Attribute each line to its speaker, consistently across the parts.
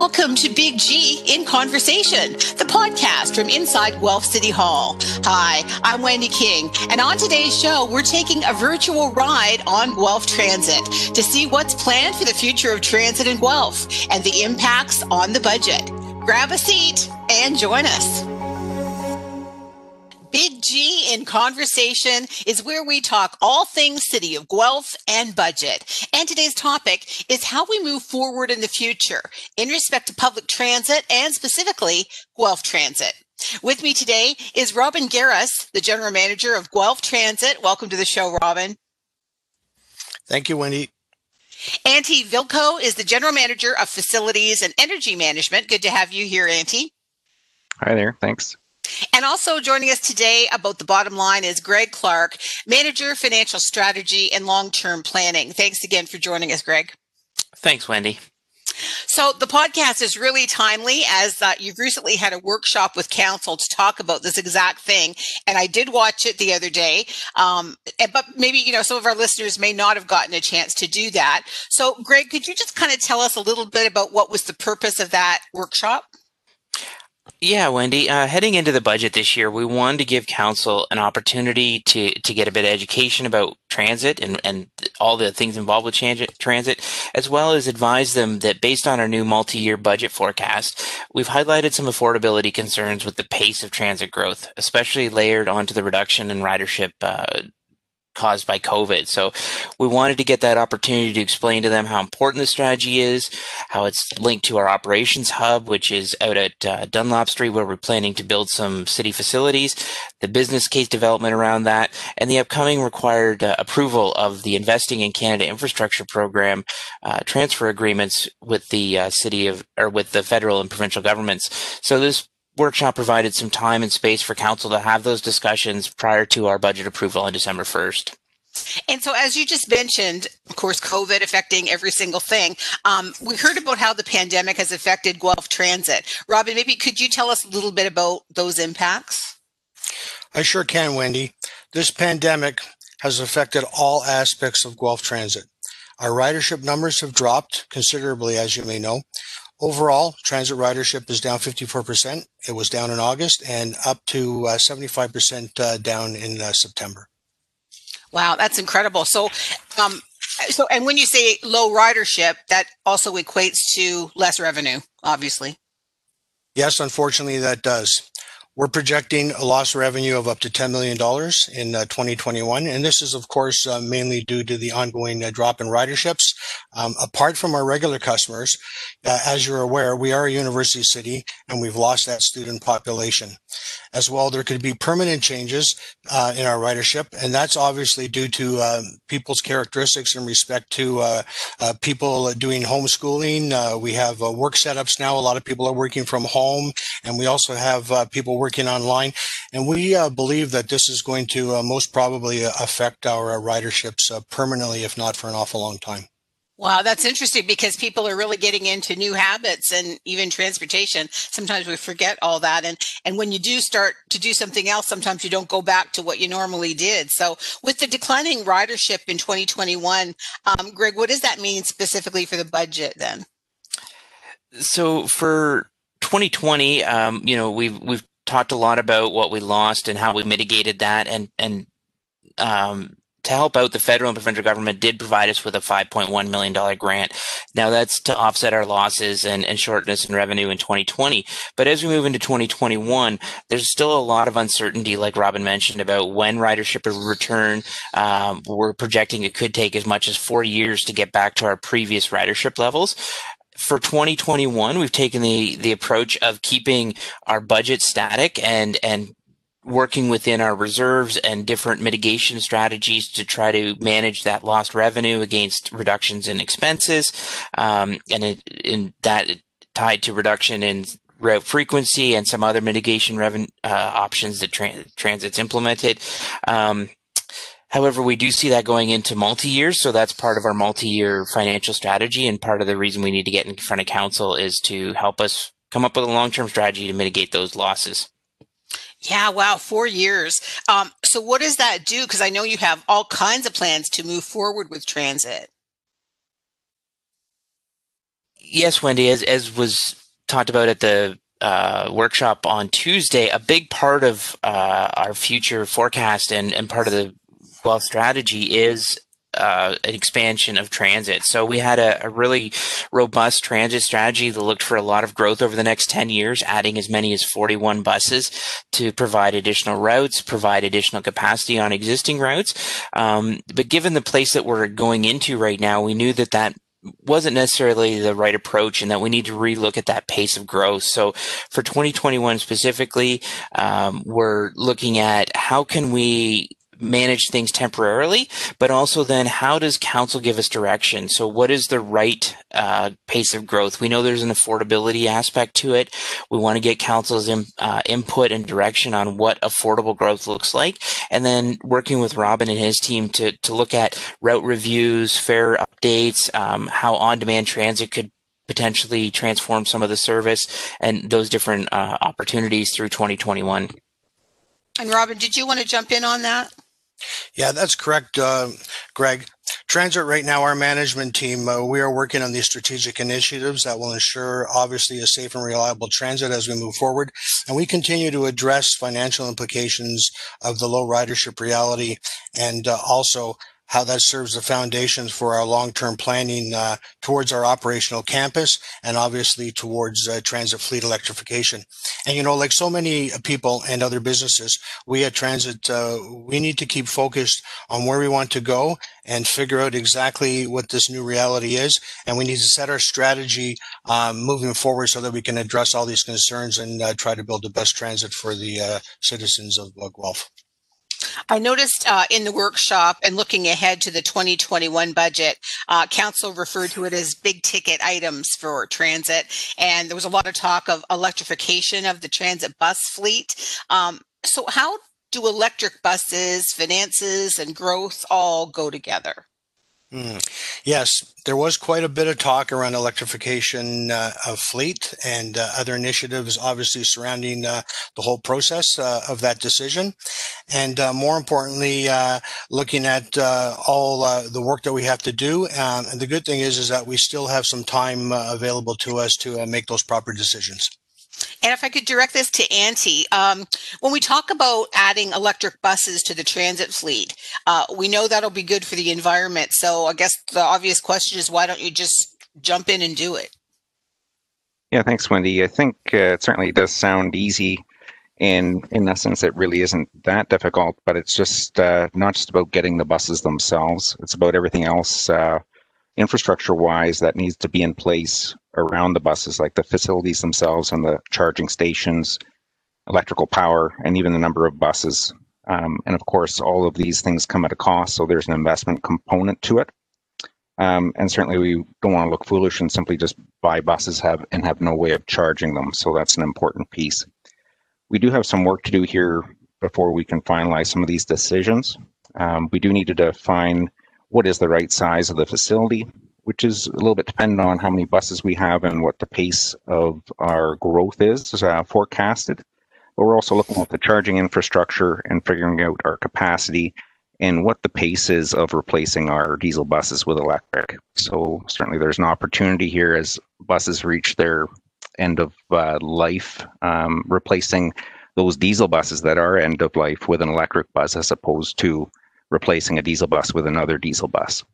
Speaker 1: Welcome to Big G in Conversation, the podcast from inside Guelph City Hall. Hi, I'm Wendy King, and on today's show, we're taking a virtual ride on Guelph Transit to see what's planned for the future of transit in Guelph and the impacts on the budget. Grab a seat and join us. Big G in Conversation is where we talk all things City of Guelph and budget. And today's topic is how we move forward in the future in respect to public transit and specifically Guelph Transit. With me today is Robin Gerus, the General Manager of Guelph Transit. Welcome to the show, Robin.
Speaker 2: Thank you, Wendy.
Speaker 1: Antti Vilkko is the General Manager of Facilities and Energy Management. Good to have you here, Auntie.
Speaker 3: Hi there. Thanks.
Speaker 1: And also joining us today about the bottom line is Greg Clark, Manager, of Financial Strategy and Long Term Planning. Thanks again for joining us, Greg.
Speaker 4: Thanks, Wendy.
Speaker 1: So the podcast is really timely as uh, you've recently had a workshop with council to talk about this exact thing. And I did watch it the other day. Um, but maybe, you know, some of our listeners may not have gotten a chance to do that. So Greg, could you just kind of tell us a little bit about what was the purpose of that workshop?
Speaker 4: Yeah, Wendy. Uh, heading into the budget this year, we wanted to give council an opportunity to to get a bit of education about transit and and all the things involved with transit, as well as advise them that based on our new multi-year budget forecast, we've highlighted some affordability concerns with the pace of transit growth, especially layered onto the reduction in ridership uh, caused by COVID. So we wanted to get that opportunity to explain to them how important the strategy is, how it's linked to our operations hub, which is out at uh, Dunlop Street, where we're planning to build some city facilities, the business case development around that, and the upcoming required uh, approval of the Investing in Canada Infrastructure Program uh, transfer agreements with the uh, city of, or with the federal and provincial governments. So this workshop provided some time and space for council to have those discussions prior to our budget approval on December 1st.
Speaker 1: And so, as you just mentioned, of course, COVID affecting every single thing. Um, we heard about how the pandemic has affected Guelph Transit. Robin, maybe could you tell us a little bit about those impacts?
Speaker 2: I sure can, Wendy. This pandemic has affected all aspects of Guelph Transit. Our ridership numbers have dropped considerably, as you may know. Overall, transit ridership is down 54%. It was down in August and up to uh, 75% uh, down in uh, September.
Speaker 1: Wow, that's incredible. So, um, so, and when you say low ridership, that also equates to less revenue, obviously.
Speaker 2: Yes, unfortunately, that does. We're projecting a loss revenue of up to $10 million in uh, 2021. And this is, of course, uh, mainly due to the ongoing uh, drop in riderships. Um, apart from our regular customers, as you're aware, we are a university city and we've lost that student population. As well, there could be permanent changes uh, in our ridership. And that's obviously due to um, people's characteristics in respect to uh, people doing homeschooling. we have work setups now. A lot of people are working from home. And we also have people working online. And we uh, believe that this is going to uh, most probably uh, affect our uh, riderships uh, permanently, if not for an awful long time.
Speaker 1: Wow, that's interesting because people are really getting into new habits and even transportation. Sometimes we forget all that. And, and when you do start to do something else, sometimes you don't go back to what you normally did. So with the declining ridership in 2021, um, Greg, what does that mean specifically for the budget then?
Speaker 4: So for 2020, um, you know, we've, we've talked a lot about what we lost and how we mitigated that and and um, to help out the federal and provincial government did provide us with a $5.1 million grant. Now that's to offset our losses and, and shortness in revenue in 2020. But as we move into 2021, there's still a lot of uncertainty, like Robin mentioned, about when ridership will return. Um, we're projecting it could take as much as four years to get back to our previous ridership levels for 2021, we've taken the the approach of keeping our budget static and and working within our reserves and different mitigation strategies to try to manage that lost revenue against reductions in expenses, um, and it, in that tied to reduction in route frequency and some other mitigation revenue uh, options that tra- transit's implemented. Um, However, we do see that going into multi-years, so that's part of our multi-year financial strategy, and part of the reason we need to get in front of council is to help us come up with a long-term strategy to mitigate those losses.
Speaker 1: Yeah, wow, four years. Um, so, what does that do? Because I know you have all kinds of plans to move forward with transit.
Speaker 4: Yes, Wendy, as, as was talked about at the uh, workshop on Tuesday, a big part of uh, our future forecast and, and part of the Guelph strategy is uh, an expansion of transit. So we had a, a, really robust transit strategy that looked for a lot of growth over the next 10 years, adding as many as 41 buses to provide additional routes, provide additional capacity on existing routes. Um, but given the place that we're going into right now, we knew that that wasn't necessarily the right approach and that we need to relook at that pace of growth. So for 2021 specifically, um, we're looking at how can we manage things temporarily, but also then how does council give us direction? So what is the right uh, pace of growth? We know there's an affordability aspect to it. We want to get council's in, uh, input and direction on what affordable growth looks like, and then working with Robin and his team to to look at route reviews, fare updates, um, how on-demand transit could potentially transform some of the service and those different uh, opportunities through 2021.
Speaker 1: And Robin, did you want to jump in on that?
Speaker 2: Yeah, that's correct, uh, Greg. Transit right now, our management team, uh, we are working on these strategic initiatives that will ensure obviously a safe and reliable transit as we move forward. And we continue to address financial implications of the low ridership reality and uh, also how that serves the foundations for our long-term planning uh, towards our operational campus and obviously towards uh, transit fleet electrification. And you know, like so many people and other businesses, we at Transit, uh, we need to keep focused on where we want to go and figure out exactly what this new reality is. And we need to set our strategy um, moving forward so that we can address all these concerns and uh, try to build the best transit for the uh, citizens of Guelph.
Speaker 1: I noticed uh, in the workshop and looking ahead to the 2021 budget, uh, council referred to it as big ticket items for transit. And there was a lot of talk of electrification of the transit bus fleet. Um, so, how do electric buses, finances, and growth all go together?
Speaker 2: Mm. Yes, there was quite a bit of talk around electrification uh, of fleet and uh, other initiatives, obviously surrounding uh, the whole process uh, of that decision. And uh, more importantly, uh, looking at all the work that we have to do. Um, and the good thing is, is that we still have some time available to us to make those proper decisions.
Speaker 1: And if I could direct this to Antti, um, when we talk about adding electric buses to the transit fleet, uh, we know that'll be good for the environment. So I guess the obvious question is why don't you just jump in and do it?
Speaker 3: Yeah, thanks, Wendy. I think uh, it certainly does sound easy. And in essence, it really isn't that difficult, but it's just uh, not just about getting the buses themselves. It's about everything else uh, infrastructure wise that needs to be in place around the buses, like the facilities themselves and the charging stations, electrical power, and even the number of buses. Um, and of course, all of these things come at a cost, so there's an investment component to it. Um, and certainly, we don't want to look foolish and simply just buy buses have and have no way of charging them. So that's an important piece. We do have some work to do here before we can finalize some of these decisions. Um, we do need to define what is the right size of the facility, which is a little bit dependent on how many buses we have and what the pace of our growth is uh, forecasted. But we're also looking at the charging infrastructure and figuring out our capacity and what the pace is of replacing our diesel buses with electric. So certainly there's an opportunity here as buses reach their end of uh, life, um, replacing those diesel buses that are end of life with an electric bus as opposed to replacing a diesel bus with another diesel bus.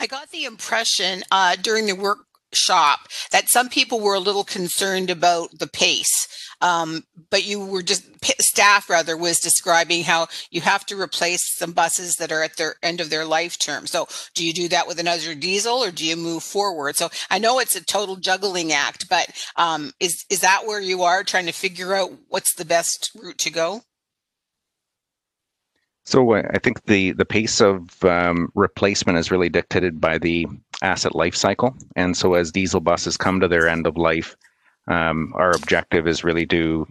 Speaker 1: I got the impression uh, during the workshop that some people were a little concerned about the pace. Um, but you were just staff rather was describing how you have to replace some buses that are at their end of their life term. So do you do that with another diesel or do you move forward? So I know it's a total juggling act, but um, is is that where you are trying to figure out what's the best route to go?
Speaker 3: So uh, I think the the pace of um, replacement is really dictated by the asset life cycle, and so as diesel buses come to their end of life, um, our objective is really to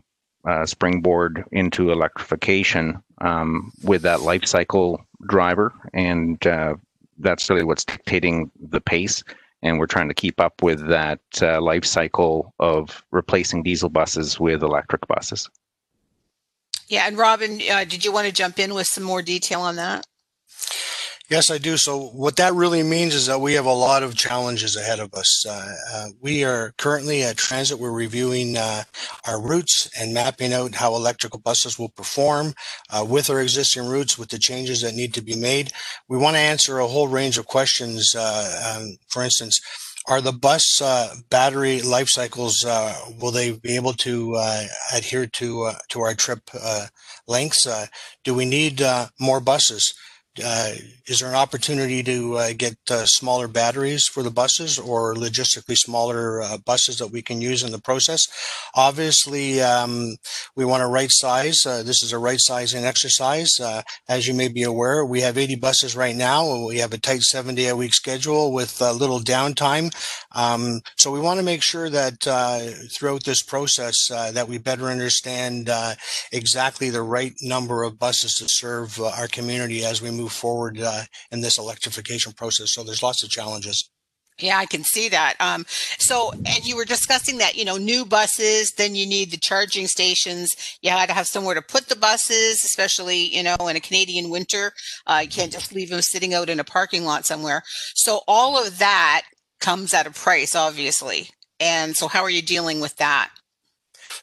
Speaker 3: uh, springboard into electrification um, with that life cycle driver, and uh, that's really what's dictating the pace. And we're trying to keep up with that uh, life cycle of replacing diesel buses with electric buses.
Speaker 1: Yeah, and Robin, uh, did you want to jump in with some more detail on that?
Speaker 2: Yes, I do. So what that really means is that we have a lot of challenges ahead of us. Uh, uh, we are currently at Transit. We're reviewing uh, our routes and mapping out how electrical buses will perform uh, with our existing routes, with the changes that need to be made. We want to answer a whole range of questions. Uh, um, for instance, are the bus uh, battery life cycles will they be able to adhere to to our trip lengths? do we need more buses? Uh, is there an opportunity to uh, get uh, smaller batteries for the buses or logistically smaller uh, buses that we can use in the process? Obviously, um, we want to right size. Uh, this is a right sizing exercise. Uh, as you may be aware, we have 80 buses right now. We have a tight seven day a week schedule with little downtime. Um, so we want to make sure that throughout this process that we better understand exactly the right number of buses to serve our community as we move move forward uh, in this electrification process. So there's lots of challenges.
Speaker 1: Yeah, I can see that. Um, so, and you were discussing that, you know, new buses, then you need the charging stations. You had to have somewhere to put the buses, especially, you know, in a Canadian winter. Uh, you can't just leave them sitting out in a parking lot somewhere. So all of that comes at a price, obviously. And so how are you dealing with that?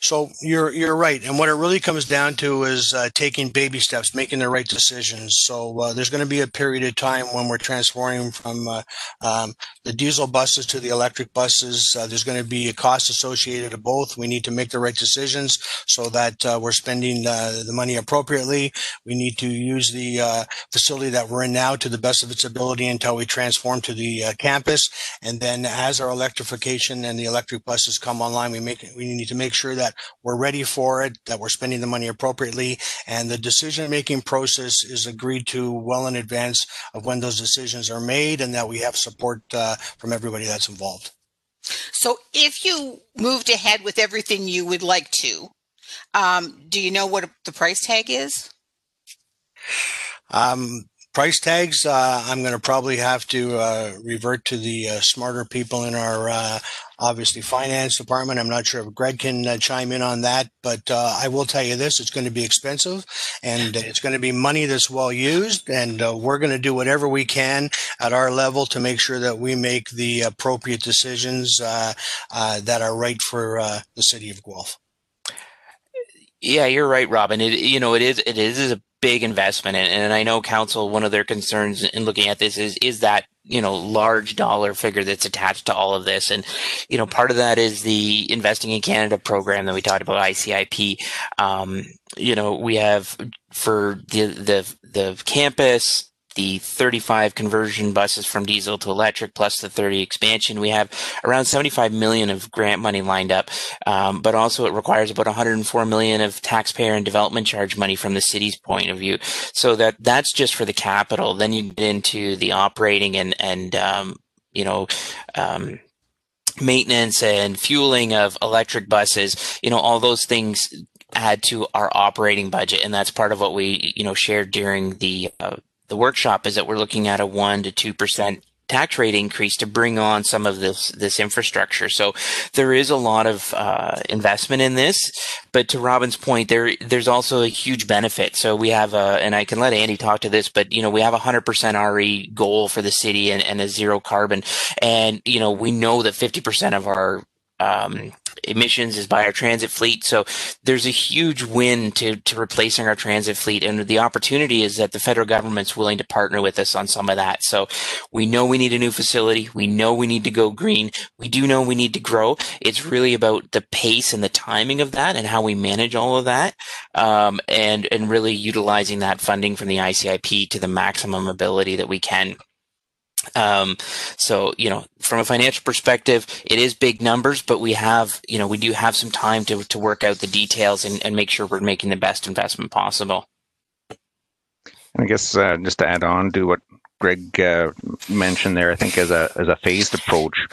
Speaker 2: So you're you're right, and what it really comes down to is uh, taking baby steps, making the right decisions. So uh, there's going to be a period of time when we're transforming from uh, um, the diesel buses to the electric buses. Uh, there's going to be a cost associated to both. We need to make the right decisions so that uh, we're spending uh, the money appropriately. We need to use the facility that we're in now to the best of its ability until we transform to the campus, and then as our electrification and the electric buses come online, we make we need to make sure that that we're ready for it, that we're spending the money appropriately, and the decision making process is agreed to well in advance of when those decisions are made, and that we have support uh, from everybody that's involved.
Speaker 1: So, if you moved ahead with everything you would like to, um, do you know what the price tag is?
Speaker 2: Um, price tags, uh, I'm going to probably have to uh, revert to the uh, smarter people in our uh, obviously finance department. I'm not sure if Greg can uh, chime in on that, but uh, I will tell you this: it's going to be expensive, and it's going to be money that's well used, and we're going to do whatever we can at our level to make sure that we make the appropriate decisions that are right for the city of Guelph.
Speaker 4: Yeah, you're right, Robin. It you know it is it is a big investment, and, and I know council one of their concerns in looking at this is is that you know large dollar figure that's attached to all of this, and you know part of that is the investing in Canada program that we talked about ICIP. Um, you know we have for the the the campus the 35 conversion buses from diesel to electric plus the 30 expansion we have around 75 million of grant money lined up. Um, but also it requires about 104 million of taxpayer and development charge money from the city's point of view. So that that's just for the capital. Then you get into the operating and and um, you know um, maintenance and fueling of electric buses. You know all those things add to our operating budget and that's part of what we you know shared during the uh, the workshop is that we're looking at a one to two percent tax rate increase to bring on some of this this infrastructure. So there is a lot of uh, investment in this, but to Robin's point, there there's also a huge benefit. So we have a, and I can let Andy talk to this, but you know we have a hundred percent RE goal for the city and, and a zero carbon, and you know we know that fifty percent of our um, emissions is by our transit fleet. So there's a huge win to, to replacing our transit fleet. And the opportunity is that the federal government's willing to partner with us on some of that. So we know we need a new facility. We know we need to go green. We do know we need to grow. It's really about the pace and the timing of that and how we manage all of that. Um, and, and really utilizing that funding from the ICIP to the maximum ability that we can. Um, so, you know, from a financial perspective, it is big numbers, but we have, you know, we do have some time to, to work out the details and, and make sure we're making the best investment possible.
Speaker 3: I guess uh, just to add on to what Greg uh, mentioned there, I think as a as a phased approach,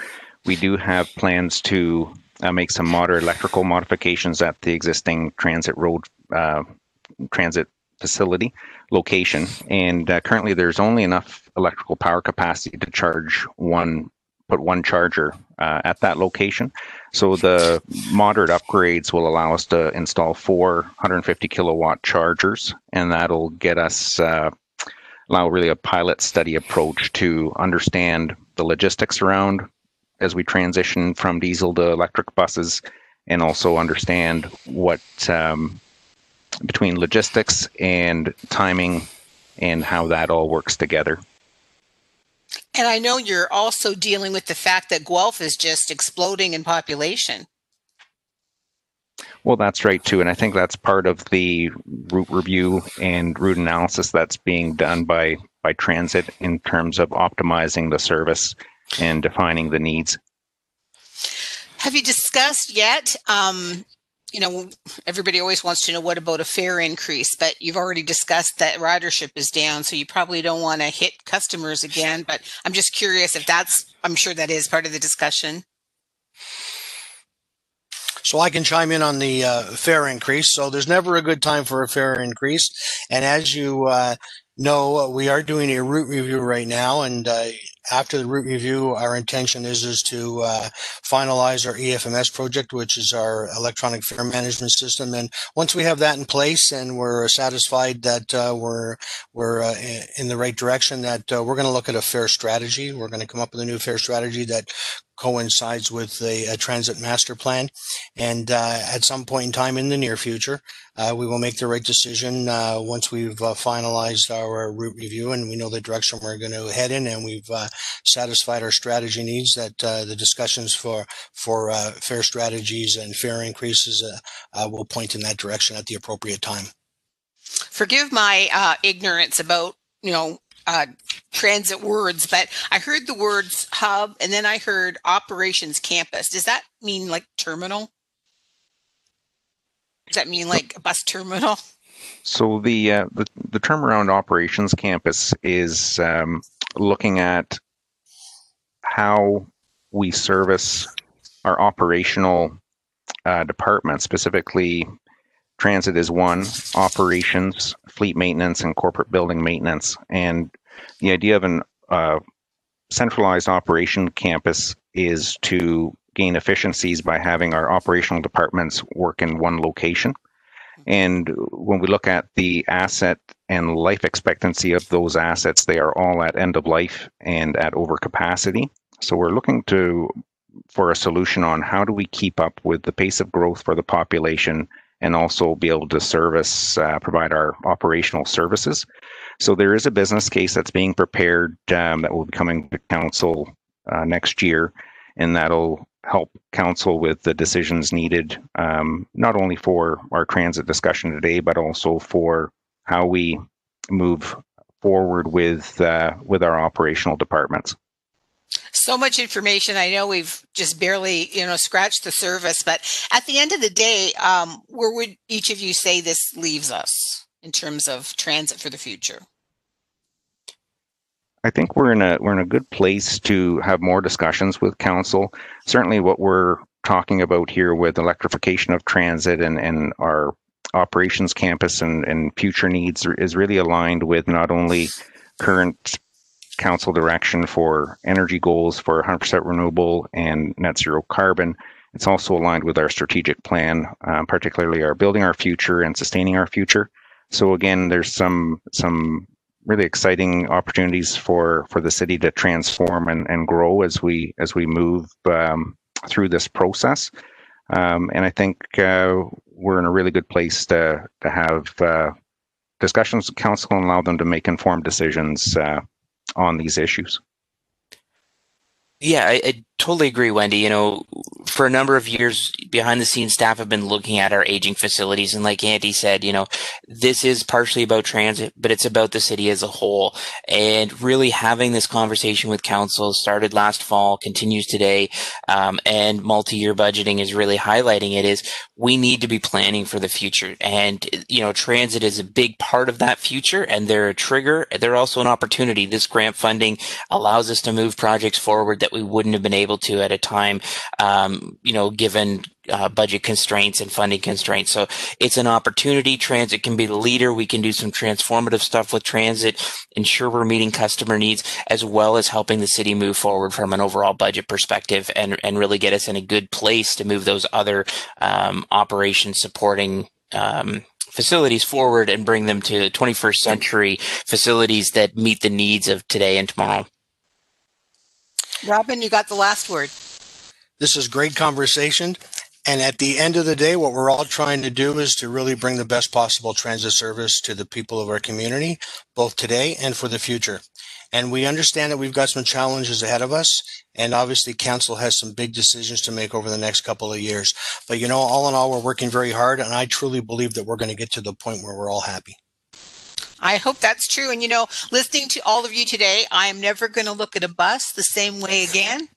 Speaker 3: we do have plans to uh, make some moderate electrical modifications at the existing transit road uh, transit facility location. And uh, currently, there's only enough electrical power capacity to charge one, put one charger uh, at that location. So the moderate upgrades will allow us to install four 150 kilowatt chargers, and that'll get us. Uh, allow really a pilot study approach to understand the logistics around as we transition from diesel to electric buses and also understand what um, between logistics and timing and how that all works together.
Speaker 1: And I know you're also dealing with the fact that Guelph is just exploding in population.
Speaker 3: Well, that's right too, and I think that's part of the route review and route analysis that's being done by by transit in terms of optimizing the service and defining the needs.
Speaker 1: Have you discussed yet? Um, you know, everybody always wants to know what about a fare increase, but you've already discussed that ridership is down, so you probably don't want to hit customers again. But I'm just curious if that's, I'm sure that is part of the discussion.
Speaker 2: So I can chime in on the uh, fare increase. So there's never a good time for a fare increase. And as you uh, know, we are doing a route review right now, and uh, after the route review, our intention is is to uh, finalize our EFMS project, which is our electronic fare management system. And once we have that in place, and we're satisfied that uh, we're we're uh, in the right direction, that uh, we're going to look at a fare strategy. We're going to come up with a new fare strategy that coincides with a transit master plan. And uh, at some point in time in the near future, uh, we will make the right decision uh, once we've uh, finalized our route review and we know the direction we're going to head in, and we've uh, satisfied our strategy needs. That uh, the discussions for for fare strategies and fare increases will point in that direction at the appropriate time.
Speaker 1: Forgive my ignorance about you know uh, transit words, but I heard the words hub and then I heard operations campus. Does that mean like terminal? Does that mean like a bus terminal?
Speaker 3: So the uh, the, the term around operations campus is um, looking at how we service our operational uh, department, specifically transit is one, operations, fleet maintenance, and corporate building maintenance. And the idea of an uh, centralized operation campus is to gain efficiencies by having our operational departments work in one location. And when we look at the asset and life expectancy of those assets, they are all at end of life and at overcapacity. So we're looking to for a solution on how do we keep up with the pace of growth for the population and also be able to service, uh, provide our operational services. So there is a business case that's being prepared um, that will be coming to council uh, next year, and that'll help council with the decisions needed, um, not only for our transit discussion today, but also for how we move forward with uh, with our operational departments
Speaker 1: so much information. I know we've just barely, you know, scratched the surface, but at the end of the day, um, where would each of you say this leaves us in terms of transit for the future?
Speaker 3: I think we're in a we're in a good place to have more discussions with council. Certainly, what we're talking about here with electrification of transit and and our operations campus and, and future needs is really aligned with not only current council direction for energy goals for 100% renewable and net zero carbon. It's also aligned with our strategic plan, um, particularly our building our future and sustaining our future. So again, there's some some really exciting opportunities for for the city to transform and, and grow as we as we move um, through this process. Um, and I think uh, we're in a really good place to to have uh, discussions with council and allow them to make informed decisions uh, on these issues.
Speaker 4: Yeah, I, I, totally agree, Wendy. You know, for a number of years, behind the scenes staff have been looking at our aging facilities. And like Andy said, you know, this is partially about transit, but it's about the city as a whole. And really having this conversation with council started last fall, continues today. Um, and multi-year budgeting is really highlighting it is we need to be planning for the future. And, you know, transit is a big part of that future and they're a trigger. They're also an opportunity. This grant funding allows us to move projects forward that we wouldn't have been able to at a time, um, you know, given uh, budget constraints and funding constraints. So it's an opportunity. Transit can be the leader. We can do some transformative stuff with transit, ensure we're meeting customer needs, as well as helping the city move forward from an overall budget perspective and, and really get us in a good place to move those other um, operations supporting um, facilities forward and bring them to 21st century facilities that meet the needs of today and tomorrow.
Speaker 1: Robin, you got the last word.
Speaker 2: This is great conversation. And at the end of the day, what we're all trying to do is to really bring the best possible transit service to the people of our community, both today and for the future. And we understand that we've got some challenges ahead of us. And obviously, council has some big decisions to make over the next couple of years. But you know, all in all, we're working very hard. And I truly believe that we're going to get to the point where we're all happy.
Speaker 1: I hope that's true. And you know, listening to all of you today, I am never going to look at a bus the same way again.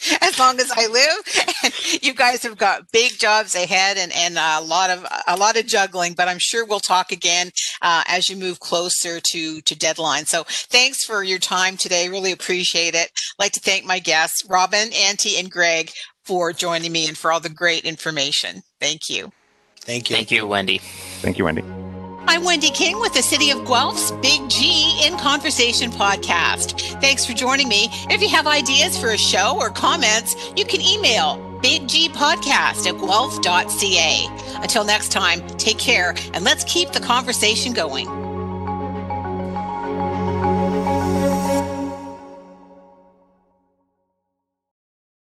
Speaker 1: as long as I live. And you guys have got big jobs ahead and, and a lot of a lot of juggling, but I'm sure we'll talk again uh, as you move closer to to deadline. So thanks for your time today. Really appreciate it. I'd like to thank my guests, Robin, Antti, and Greg, for joining me and for all the great information. Thank you.
Speaker 2: Thank you.
Speaker 4: Thank you, Wendy.
Speaker 3: Thank you, Wendy.
Speaker 1: I'm Wendy King with the City of Guelph's Big G in Conversation podcast. Thanks for joining me. If you have ideas for a show or comments, you can email biggpodcast at guelph.ca. Until next time, take care and let's keep the conversation going.